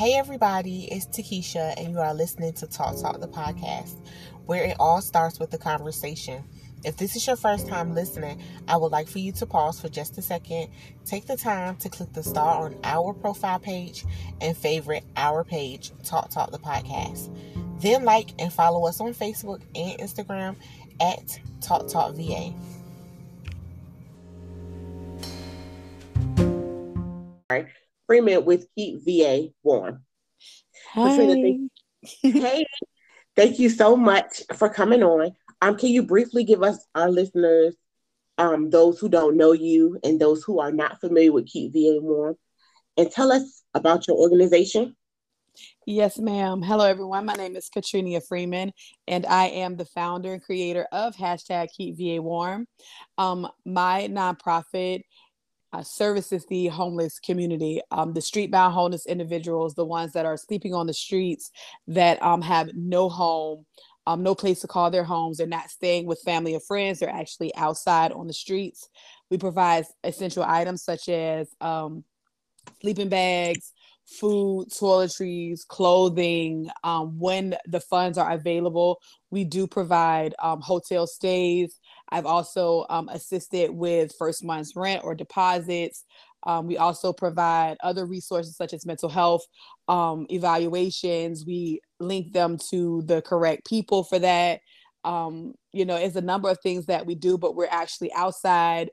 Hey, everybody, it's Takesha, and you are listening to Talk Talk, the podcast, where it all starts with the conversation. If this is your first time listening, I would like for you to pause for just a second, take the time to click the star on our profile page, and favorite our page, Talk Talk, the podcast. Then like and follow us on Facebook and Instagram at Talk Talk VA. Freeman with Keep VA Warm. Hi. thank, hey, thank you so much for coming on. Um, can you briefly give us our listeners, um, those who don't know you and those who are not familiar with Keep VA Warm, and tell us about your organization? Yes, ma'am. Hello, everyone. My name is Katrinia Freeman, and I am the founder and creator of hashtag Keep VA Warm. Um, my nonprofit uh, services the homeless community, um, the street bound homeless individuals, the ones that are sleeping on the streets, that um, have no home, um, no place to call their homes. They're not staying with family or friends. They're actually outside on the streets. We provide essential items such as um, sleeping bags, food, toiletries, clothing. Um, when the funds are available, we do provide um, hotel stays. I've also um, assisted with first month's rent or deposits. Um, we also provide other resources such as mental health um, evaluations. We link them to the correct people for that. Um, you know, it's a number of things that we do, but we're actually outside,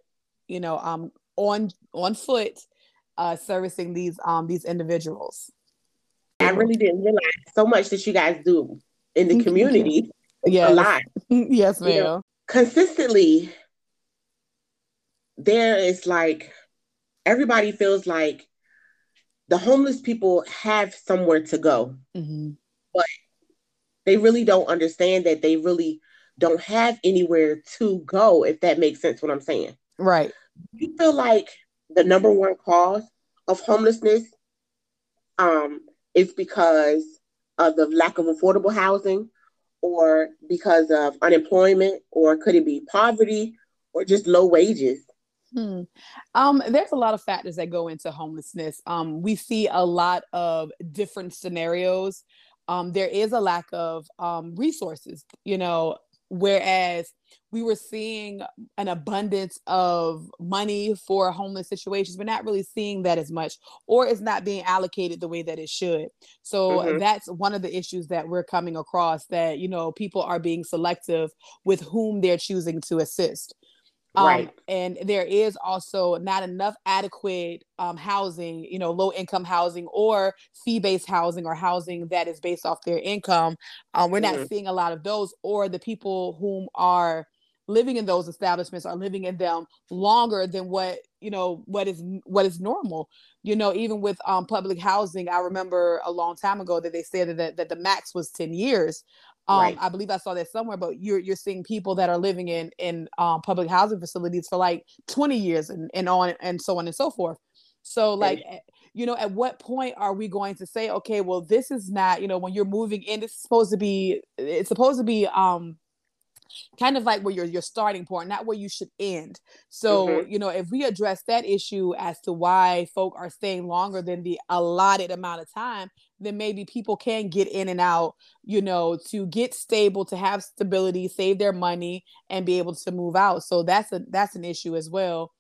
you know, um, on on foot, uh, servicing these um, these individuals. I really didn't realize so much that you guys do in the community. yes. a lot. yes, ma'am. You know, consistently, there is like everybody feels like the homeless people have somewhere to go, Mm-hmm. but they really don't understand that they really don't have anywhere to go, if that makes sense what I'm saying. Right. You feel like the number one cause of homelessness um, is because of the lack of affordable housing or because of unemployment or could it be poverty or just low wages? Hmm. Um, there's a lot of factors that go into homelessness. Um, we see a lot of different scenarios. Um, there is a lack of um, resources, you know, whereas we were seeing an abundance of money for homeless situations we're not really seeing that as much or it's not being allocated the way that it should so Mhm. that's one of the issues that we're coming across that you know people are being selective with whom they're choosing to assist um, Right. and there is also not enough adequate um, housing, you know, low income housing or fee based housing or housing that is based off their income. Um, we're not Mhm. seeing a lot of those, or the people whom are living in those establishments are living in them longer than what you know what is what is normal you know even with um public housing i remember a long time ago that they said that that the max was 10 years um Right. i believe i saw that somewhere but you're you're seeing people that are living in in um public housing facilities for like 20 years and and on and so on and so forth so like eh, you know at what point are we going to say okay well this is not you know when you're moving in this is supposed to be it's supposed to be um kind of like where your your starting point, not where you should end. So, Mhm. you know, if we address that issue as to why folk are staying longer than the allotted amount of time, then maybe people can get in and out, you know, to get stable, to have stability, save their money, and be able to move out. So that's a that's an issue as well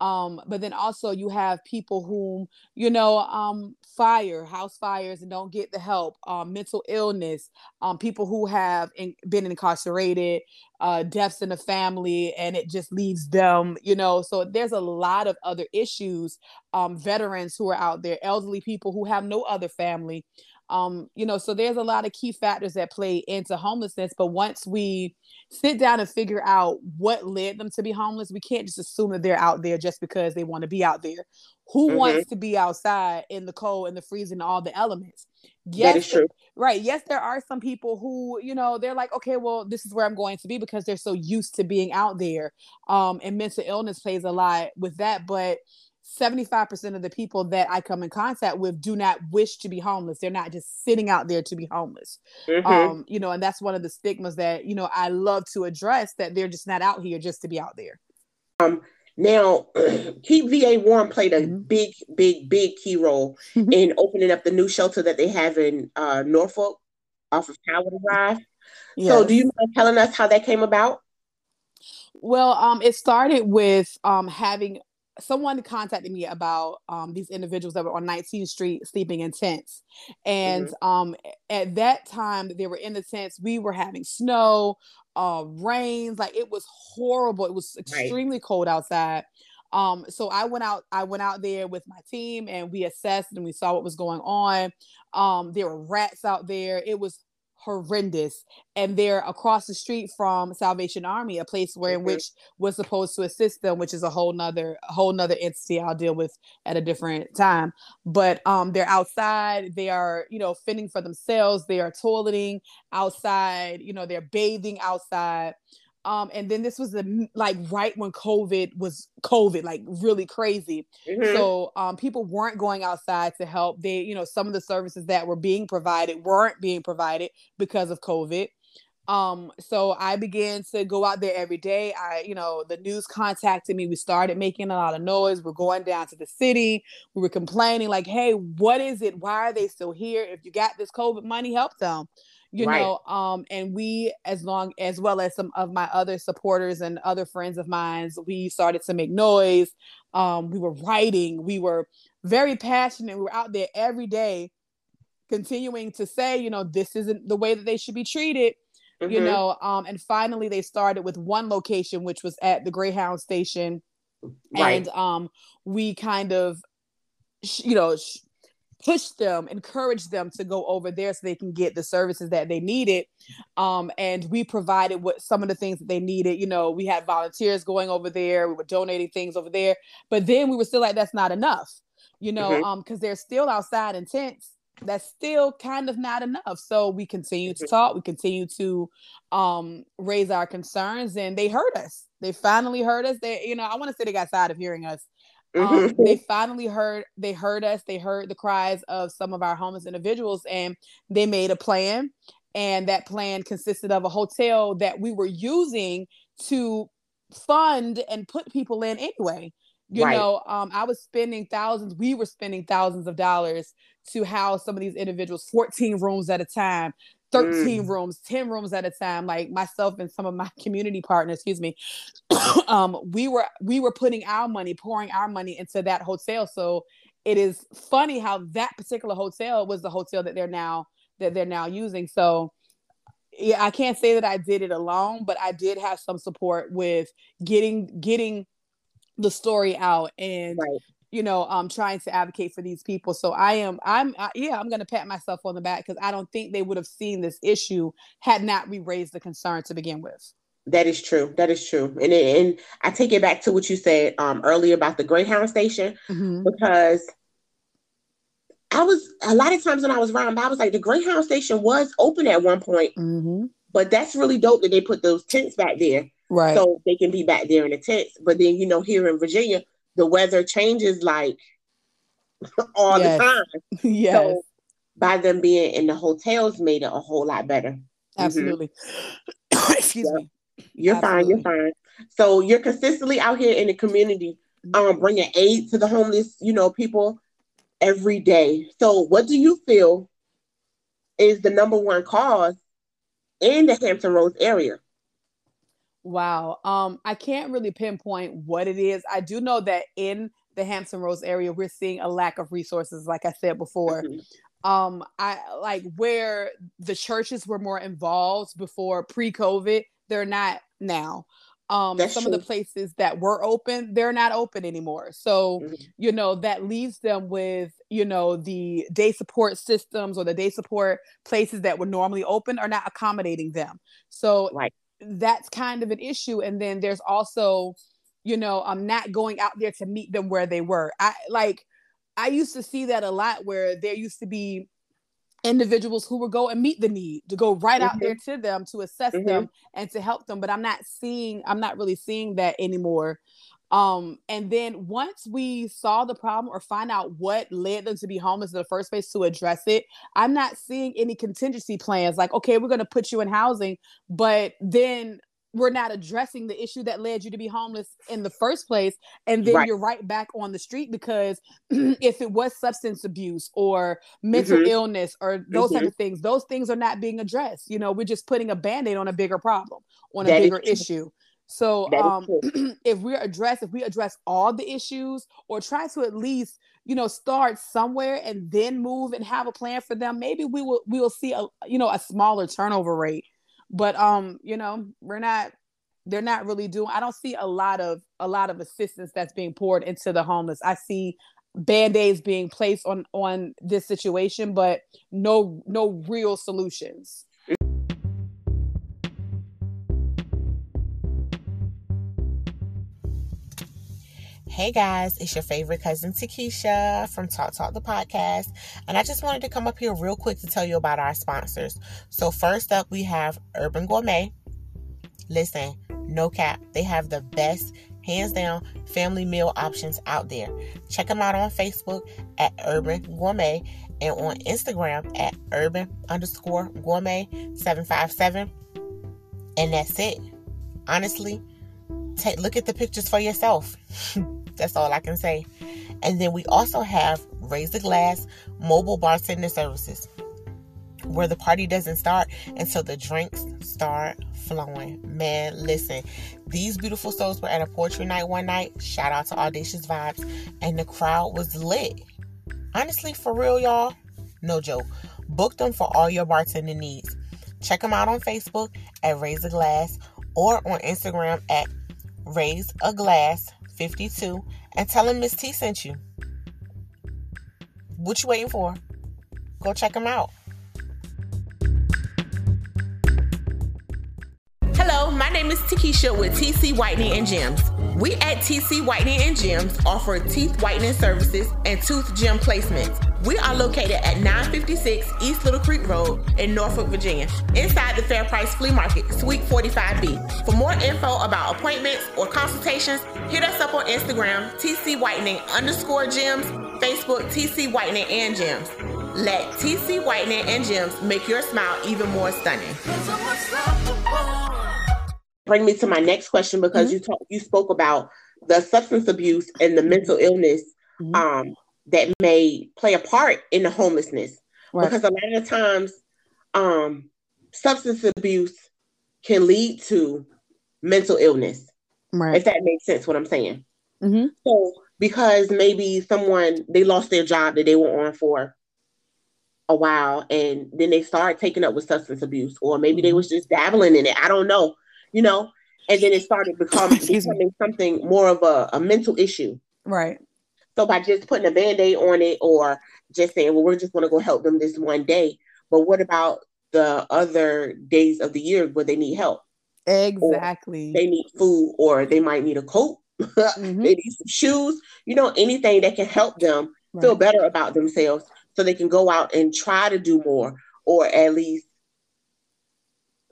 um but then also you have people whom you know um fire house fires and don't get the help um mental illness um people who have in, been incarcerated uh deaths in the family and it just leaves them you know so there's a lot of other issues um veterans who are out there elderly people who have no other family um you know so there's a lot of key factors that play into homelessness but once we sit down and figure out what led them to be homeless we can't just assume that they're out there just because they want to be out there who Mhm. wants to be outside in the cold and the freezing and all the elements that is true. right yes there are some people who you know they're like okay well this is where i'm going to be because they're so used to being out there um and mental illness plays a lot with that but 75% of the people that I come in contact with do not wish to be homeless. They're not just sitting out there to be homeless. Mhm. Um, you know, and that's one of the stigmas that, you know, I love to address that they're just not out here just to be out there. Now, Keep VA Warm played a mm-hmm. big, big, big key role mm-hmm. in opening up the new shelter that they have in uh, Norfolk off of Tower Drive. Yes. So, do you mind telling us how that came about? Well, um, it started with um, having someone contacted me about um, these individuals that were on 19th Street sleeping in tents. And mm-hmm. um, at that time they were in the tents, we were having snow, uh, rains, like it was horrible. It was extremely right. cold outside. Um, so I went out, I went out there with my team and we assessed and we saw what was going on. Um, there were rats out there. It was horrendous. And they're across the street from salvation army a place where in mm-hmm. which was supposed to assist them which is a whole nother a whole nother entity i'll deal with at a different time. But um they're outside. They are you know fending for themselves. They are toileting outside. You know they're bathing outside um, and then this was the like right when COVID was COVID, like really crazy. Mm-hmm. So um, people weren't going outside to help. They, you know, some of the services that were being provided weren't being provided because of COVID. Um, so I began to go out there every day. I, you know, the news contacted me. We started making a lot of noise. We're going down to the city. We were complaining, like, hey, what is it? Why are they still here? If you got this COVID money, help them you right. know um and we as long as well as some of my other supporters and other friends of mine we started to make noise um we were writing we were very passionate we were out there every day continuing to say you know this isn't the way that they should be treated mm-hmm. you know um and finally they started with one location which was at the greyhound station right. and um we kind of you know push them, encourage them to go over there so they can get the services that they needed. Um, and we provided what some of the things that they needed. You know, we had volunteers going over there, we were donating things over there, but then we were still like, that's not enough, you know, mm-hmm. um, because they're still outside in tents. That's still kind of not enough. So we continue to mm-hmm. talk, we continue to um raise our concerns, and they heard us. They finally heard us. They, you know, I want to say they got tired of hearing us um, mm-hmm. they finally heard they heard us they heard the cries of some of our homeless individuals and they made a plan and that plan consisted of a hotel that we were using to fund and put people in anyway you right. know um, i was spending thousands we were spending thousands of dollars to house some of these individuals 14 rooms at a time 13 mm. rooms 10 rooms at a time like myself and some of my community partners excuse me um we were we were putting our money pouring our money into that hotel. So it is funny how that particular hotel was the hotel that they're now that they're now using. So yeah i can't say that i did it alone but i did have some support with getting getting the story out and right you know um trying to advocate for these people. So i am i'm I, yeah i'm to pat myself on the back because i don't think they would have seen this issue had not we raised the concern to begin with. That is true. That is true. And and i take it back to what you said um earlier about the greyhound station mm-hmm. because i was a lot of times when i was around i was like the greyhound station was open at one point mm-hmm. but that's really dope that they put those tents back there right. so they can be back there in the tents. But then you know here in virginia the weather changes like all yes. the time. yes. So by them being in the hotels made it a whole lot better. Mm-hmm. Absolutely. Mm-hmm. Excuse me. You're Absolutely. fine. You're fine. So you're consistently out here in the community, um, mm-hmm. bringing aid to the homeless, you know, people every day. So what do you feel is the number one cause in the Hampton Roads area? Wow. Um, I can't really pinpoint what it is. I do know that in the Hampton Roads area, we're seeing a lack of resources, like I said before. Mm-hmm. Um, I like where the churches were more involved before pre-COVID, they're not now. Um, That's some true. of the places that were open, they're not open anymore. So, mm-hmm. you know, that leaves them with, you know, the day support systems or the day support places that were normally open are not accommodating them. So, right that's kind of an issue. And then there's also, you know, I'm not going out there to meet them where they were. I like, I used to see that a lot where there used to be individuals who would go and meet the need to go right mm-hmm. out there to them to assess mm-hmm. them and to help them but i'm not seeing i'm not really seeing that anymore um, and then once we saw the problem or find out what led them to be homeless in the first place to address it, I'm not seeing any contingency plans like, okay, we're going to put you in housing, but then we're not addressing the issue that led you to be homeless in the first place and then right. you're right back on the street because if it was substance abuse or mental mm-hmm. illness or those mm-hmm. type of things those things are not being addressed you know we're just putting a band-aid on a bigger problem on a that bigger issue so um, if we address if we address all the issues or try to at least you know start somewhere and then move and have a plan for them maybe we will we will see a you know a smaller turnover rate. But um you know we're not they're not really doing i don't see a lot of a lot of assistance that's being poured into the homeless. I see band-aids being placed on on this situation but no no real solutions Hey guys, it's your favorite cousin Takesha from Talk Talk the podcast, and I just wanted to come up here real quick to tell you about our sponsors. So, first up, we have Urban Gourmet. Listen, no cap, they have the best, hands down, family meal options out there. Check them out on Facebook at Urban Gourmet and on Instagram at Urban underscore Gourmet 757. And that's it. Honestly, take look at the pictures for yourself. That's all I can say. And then we also have Raise the Glass mobile bartender services where the party doesn't start until the drinks start flowing. Man, listen, these beautiful souls were at a poetry night one night. Shout out to Audacious Vibes, and the crowd was lit. Honestly, for real, y'all, no joke. Book them for all your bartending needs. Check them out on Facebook at Raise a Glass or on Instagram at Raise a Glass 52 and tell him Miss T sent you. What you waiting for? Go check him out. Hello, my name is Takesha with TC Whitening and Gems. We at TC Whitening and Gems offer teeth whitening services and tooth gem placements. We are located at 956 East Little Creek Road in Norfolk, Virginia, inside the Fair Price Flea Market, Suite 45B. For more info about appointments or consultations, hit us up on Instagram, TC Whitening underscore gems, Facebook, TC Whitening and Gems. Let TC Whitening and Gems make your smile even more stunning. Bring me to my next question because mm-hmm. you talk, you spoke about the substance abuse and the mental illness mm-hmm. um, that may play a part in the homelessness. Right. Because a lot of times, um, substance abuse can lead to mental illness. Right. If that makes sense, what I'm saying. Mm-hmm. So, because maybe someone they lost their job that they were on for a while, and then they started taking up with substance abuse, or maybe they mm-hmm. was just dabbling in it. I don't know, you know. And then it started become, becoming something more of a, a mental issue. Right. So by just putting a band-aid on it or just saying, well, we're just going to go help them this one day. But what about the other days of the year where they need help? Exactly. Or they need food or they might need a coat. mm-hmm. they need some shoes, you know, anything that can help them right. feel better about themselves so they can go out and try to do more or at least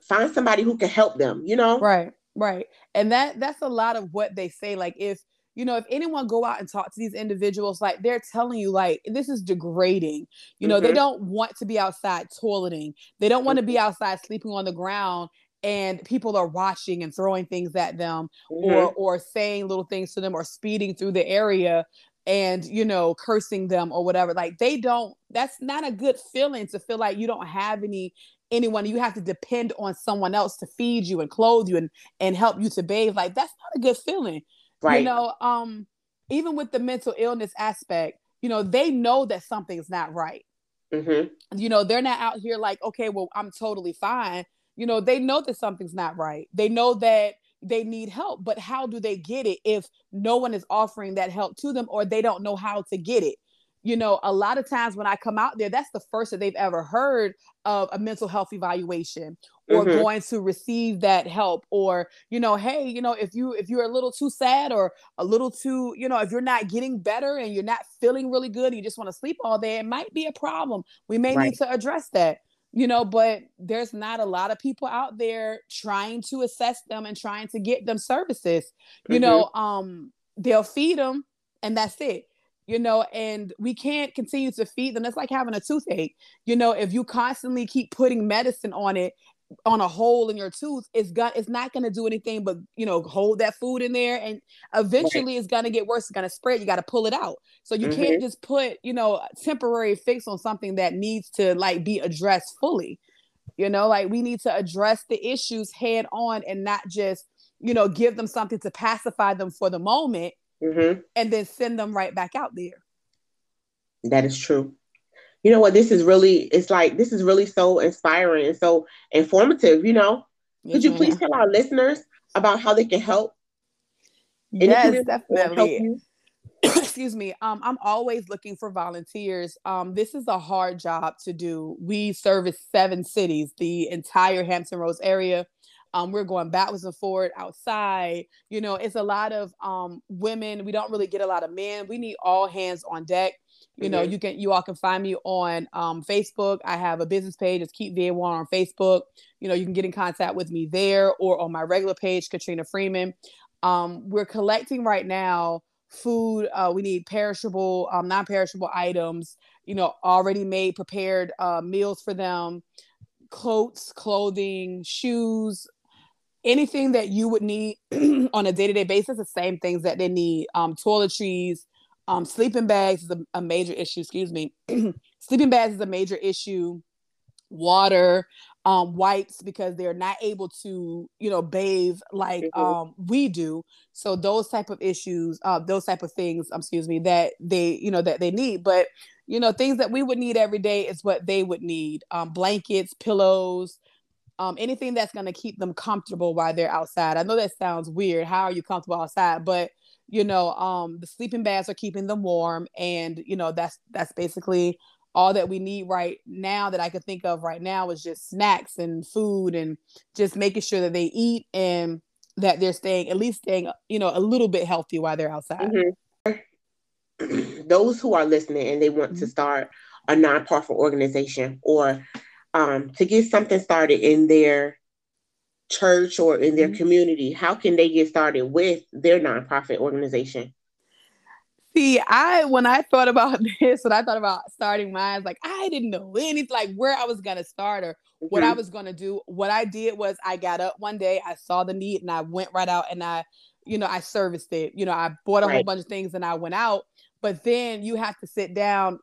find somebody who can help them, you know? Right, right. And that that's a lot of what they say. Like if you know if anyone go out and talk to these individuals like they're telling you like this is degrading. You know mm-hmm. they don't want to be outside toileting. They don't want to be outside sleeping on the ground and people are watching and throwing things at them mm-hmm. or or saying little things to them or speeding through the area and you know cursing them or whatever. Like they don't that's not a good feeling to feel like you don't have any anyone. You have to depend on someone else to feed you and clothe you and and help you to bathe. Like that's not a good feeling Right. You know, um, even with the mental illness aspect, you know, they know that something's not right. Mm-hmm. You know, they're not out here like, okay, well, I'm totally fine. You know, they know that something's not right. They know that they need help, but how do they get it if no one is offering that help to them or they don't know how to get it? You know, a lot of times when I come out there, that's the first that they've ever heard of a mental health evaluation or mm-hmm. going to receive that help or you know hey you know if you if you're a little too sad or a little too you know if you're not getting better and you're not feeling really good and you just want to sleep all day it might be a problem we may right. need to address that you know but there's not a lot of people out there trying to assess them and trying to get them services you mm-hmm. know um they'll feed them and that's it you know, and we can't continue to feed them. That's like having a toothache. You know, if you constantly keep putting medicine on it on a hole in your tooth it's got it's not going to do anything but you know hold that food in there and eventually right. it's going to get worse it's going to spread you got to pull it out so you mm-hmm. can't just put you know temporary fix on something that needs to like be addressed fully you know like we need to address the issues head on and not just you know give them something to pacify them for the moment mm-hmm. and then send them right back out there that is true you know what, this is really, it's like, this is really so inspiring and so informative, you know? Could you please tell our listeners about how they can help? Yes, definitely. Excuse me. Um, I'm always looking for volunteers. Um, this is a hard job to do. We service seven cities, the entire Hampton Roads area. Um, we're going backwards and forward outside. You know, it's a lot of um, women. We don't really get a lot of men. We need all hands on deck. You know, mm-hmm. you can you all can find me on um, Facebook. I have a business page. It's Keep VA Warm on Facebook. You know, you can get in contact with me there or on my regular page, Katrinia Freeman. Um, we're collecting right now food. Uh, we need perishable, um, non-perishable items. You know, already made, prepared uh, meals for them, coats, clothing, shoes, anything that you would need on a day-to-day basis. The same things that they need: um, toiletries um, sleeping bags is a, a major issue. Excuse me. sleeping bags is a major issue. Water, um, wipes because they're not able to, you know, bathe like mm-hmm. um, we do. So those type of issues, uh, those type of things, um, excuse me, that they, you know, that they need. But you know, things that we would need every day is what they would need: um, blankets, pillows, um, anything that's going to keep them comfortable while they're outside. I know that sounds weird. How are you comfortable outside? But you know um the sleeping bags are keeping them warm and you know that's that's basically all that we need right now that i could think of right now is just snacks and food and just making sure that they eat and that they're staying at least staying you know a little bit healthy while they're outside mm-hmm. those who are listening and they want mm-hmm. to start a nonprofit organization or um, to get something started in their church or in their mm-hmm. community, how can they get started with their nonprofit organization? See, I when I thought about this, when I thought about starting mine, like I didn't know anything, like where I was gonna start or mm-hmm. what I mm-hmm. was gonna do. What I did was I got up one day, I saw the need, and I went right out and I, you know, I serviced it. You know, I bought a right. whole bunch of things and I went out. But then you have to sit down,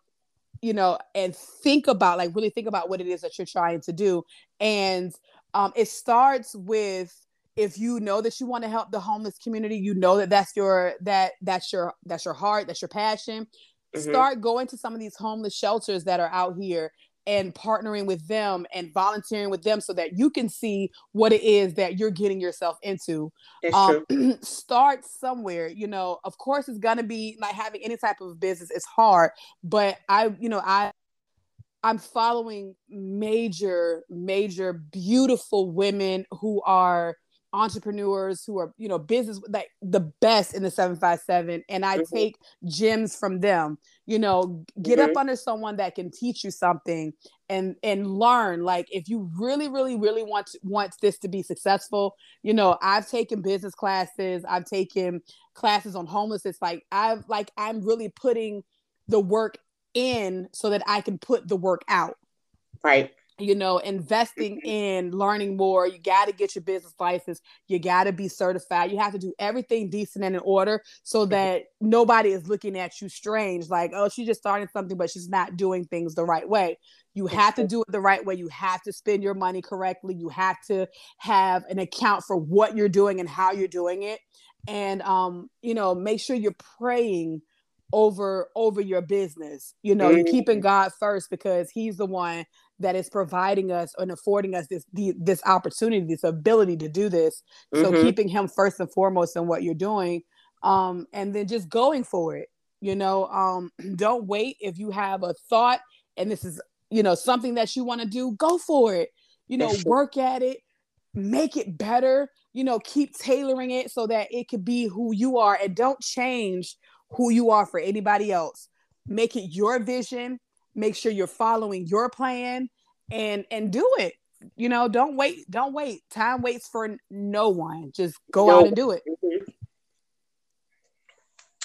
you know, and think about like really think about what it is that you're trying to do. And um, it starts with if you know that you want to help the homeless community you know that that's your that that's your that's your heart that's your passion mm-hmm. start going to some of these homeless shelters that are out here and partnering with them and volunteering with them so that you can see what it is that you're getting yourself into. Um, start somewhere you know. Of course it's gonna be like having any type of business it's hard but i you know i I'm following major, major, beautiful women who are entrepreneurs who are you know business like the best in the 757 and i mm-hmm. take gems from them you know get mm-hmm. up under someone that can teach you something and and learn like if you really really really want to, want this to be successful you know i've taken business classes i've taken classes on homelessness like i've like i'm really putting the work in so that I can put the work out. Right. You know, investing in learning more. You got to get your business license. You got to be certified. You have to do everything decent and in order so that nobody is looking at you strange, like, oh, she just started something, but she's not doing things the right way. You have to do it the right way. You have to spend your money correctly. You have to have an account for what you're doing and how you're doing it. And um, you know, make sure you're praying over over your business you know mm-hmm. you're keeping god first because he's the one that is providing us and affording us this this opportunity this ability to do this mm-hmm. so keeping him first and foremost in what you're doing um and then just going for it you know um don't wait if you have a thought and this is you know something that you want to do go for it you know work at it make it better you know keep tailoring it so that it could be who you are and don't change who you are for anybody else. Make it your vision. Make sure you're following your plan and and do it. You know, don't wait. Don't wait. Time waits for no one. Just go no. out and do it. Mm-hmm.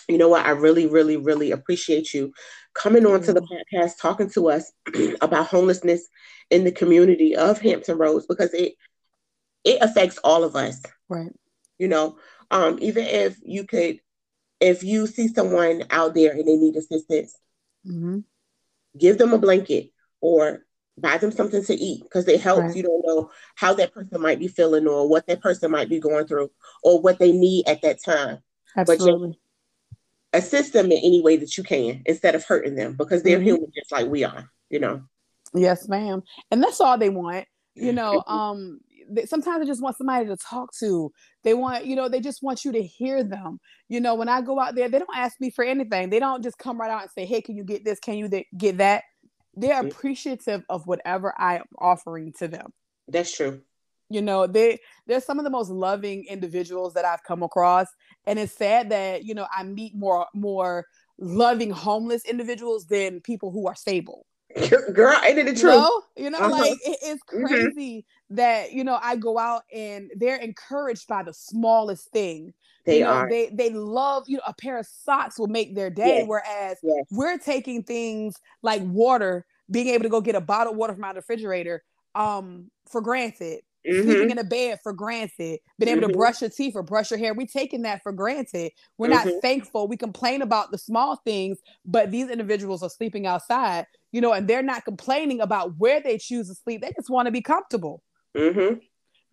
you know what? I really, really, really appreciate you coming on to the podcast, talking to us about homelessness in the community of Hampton Roads because it it affects all of us. Right. You know, um, even if you could, if you see someone out there and they need assistance, mm-hmm. Give them a blanket or buy them something to eat because it helps. Right. You don't know how that person might be feeling or what that person might be going through or what they need at that time. Absolutely. But assist them in any way that you can instead of hurting them because they're mm-hmm. human just like we are, you know. Yes, ma'am. And that's all they want. You know, um, sometimes they just want somebody to talk to. They want, you know, they just want you to hear them. You know, when I go out there, they don't ask me for anything. They don't just come right out and say, "Hey, can you get this? Can you th- get that?" They're mm-hmm. appreciative of whatever I am offering to them. That's true. You know, they they're some of the most loving individuals that I've come across, and it's sad that you know I meet more more loving homeless individuals than people who are stable girl, ain't it the truth? You know, you know uh-huh. like it, it's mm-hmm. crazy mm-hmm. that you know I go out and they're encouraged by the smallest thing. They you know, are. They they love you know a pair of socks will make their day, yes. whereas yes. we're taking things like water, being able to go get a bottle of water from our refrigerator, um, for granted mm-hmm. sleeping in a bed for granted, being able mm-hmm. to brush your teeth or brush your hair. We're taking that for granted. We're mm-hmm. not thankful. We complain about the small things, but these individuals are sleeping outside, you know, and they're not complaining about where they choose to sleep. They just want to be comfortable. Mm-hmm.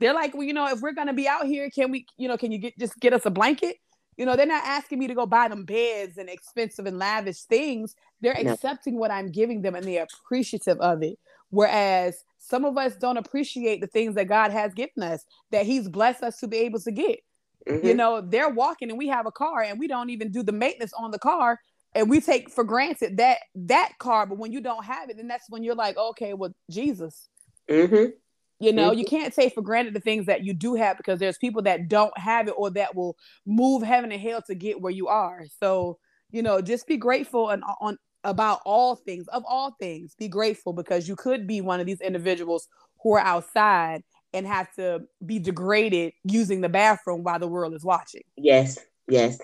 They're like, well, you know, if we're gonna be out here, can we, you know, can you get just get us a blanket? You know, they're not asking me to go buy them beds and expensive and lavish things. They're no. accepting what I'm giving them and they're appreciative of it. Whereas some of us don't appreciate the things that God has given us, that He's blessed us to be able to get. Mm-hmm. You know, they're walking and we have a car and we don't even do the maintenance on the car. And we take for granted that that car, but when you don't have it, then that's when you're like, okay, well, Jesus. Mm-hmm. You know, mm-hmm. you can't take for granted the things that you do have because there's people that don't have it or that will move heaven and hell to get where you are. So, you know, just be grateful and on about all things, of all things, be grateful because you could be one of these individuals who are outside and have to be degraded using the bathroom while the world is watching. Yes, yes,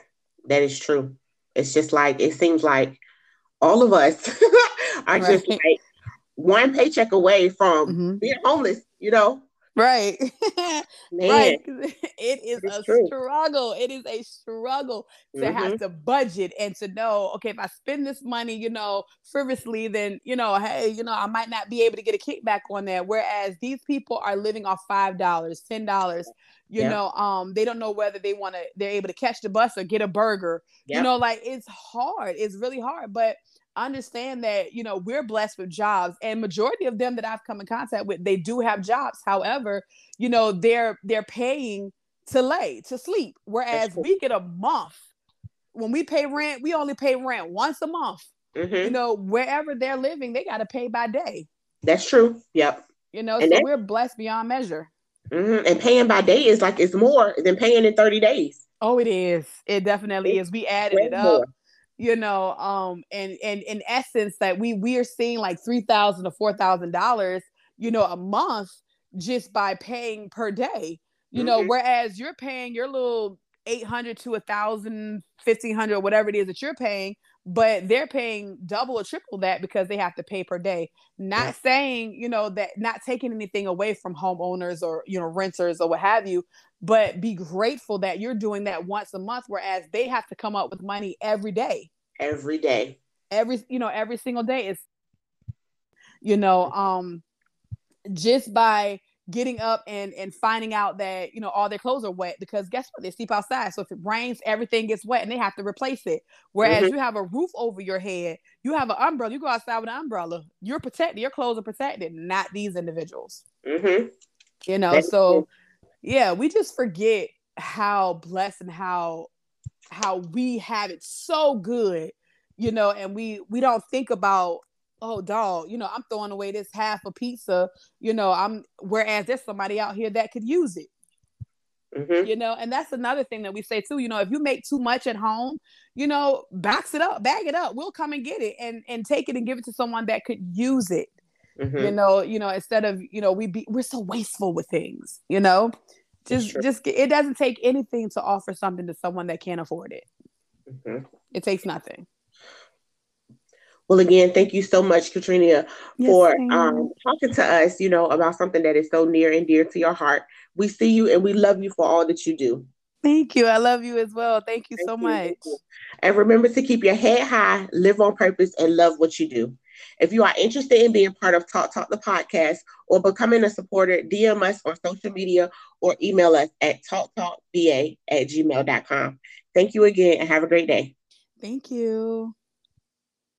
that is true. It's just like it seems like all of us are right. just like one paycheck away from mm-hmm. being homeless, you know? Right. right. It is a true. struggle. It is a struggle to mm-hmm. have to budget and to know, okay, if I spend this money, you know, frivolously, then, you know, hey, you know, I might not be able to get a kickback on that. Whereas these people are living off $5, $10. You yeah. know, um, they don't know whether they want to, they're able to catch the bus or get a burger. Yeah. You know, like it's hard. It's really hard. But understand that you know we're blessed with jobs and majority of them that i've come in contact with they do have jobs. However you know they're they're paying to lay to sleep whereas we get a month. When we pay rent we only pay rent once a month. Mm-hmm. you know wherever they're living they got to pay by day. That's true. Yep. You know and so we're blessed beyond measure. Mm-hmm. and paying by day is like it's more than paying in 30 days. Oh it is. It definitely it's is. We added it up. more you know um and and in essence that we we are seeing like three thousand to four thousand dollars you know a month just by paying per day you mm-hmm. know whereas you're paying your little 800 to a thousand 1500 whatever it is that you're paying but they're paying double or triple that because they have to pay per day. Not yeah. saying you know that not taking anything away from homeowners or you know renters or what have you but be grateful that you're doing that once a month whereas they have to come up with money every day. Every day. Every you know every single day is you know um just by getting up and and finding out that you know all their clothes are wet because guess what? They sleep outside. So if it rains everything gets wet and they have to replace it. Whereas mm-hmm. you have a roof over your head you have an umbrella you go outside with an umbrella you're protected your clothes are protected not these individuals. Mm-hmm. you know That's so true yeah we just forget how blessed and how how we have it so good you know and we we don't think about oh dog you know i'm throwing away this half a pizza you know i'm whereas there's somebody out here that could use it mm-hmm. you know and that's another thing that we say too you know if you make too much at home you know box it up bag it up we'll come and get it and and take it and give it to someone that could use it Mm-hmm. You know, you know, instead of you know, we be we're so wasteful with things. You know, just just it doesn't take anything to offer something to someone that can't afford it. Mm-hmm. It takes nothing. Well, again, thank you so much, Katrinia, for um, talking to us, you know, about something that is so near and dear to your heart. We see you and we love you for all that you do. Thank you. I love you as well. Thank you thank so you. much. And remember to keep your head high, live on purpose, and love what you do. If you are interested in being part of Talk Talk the podcast or becoming a supporter, DM us on social media or email us at talktalkva at gmail.com. Thank you again and have a great day. Thank you.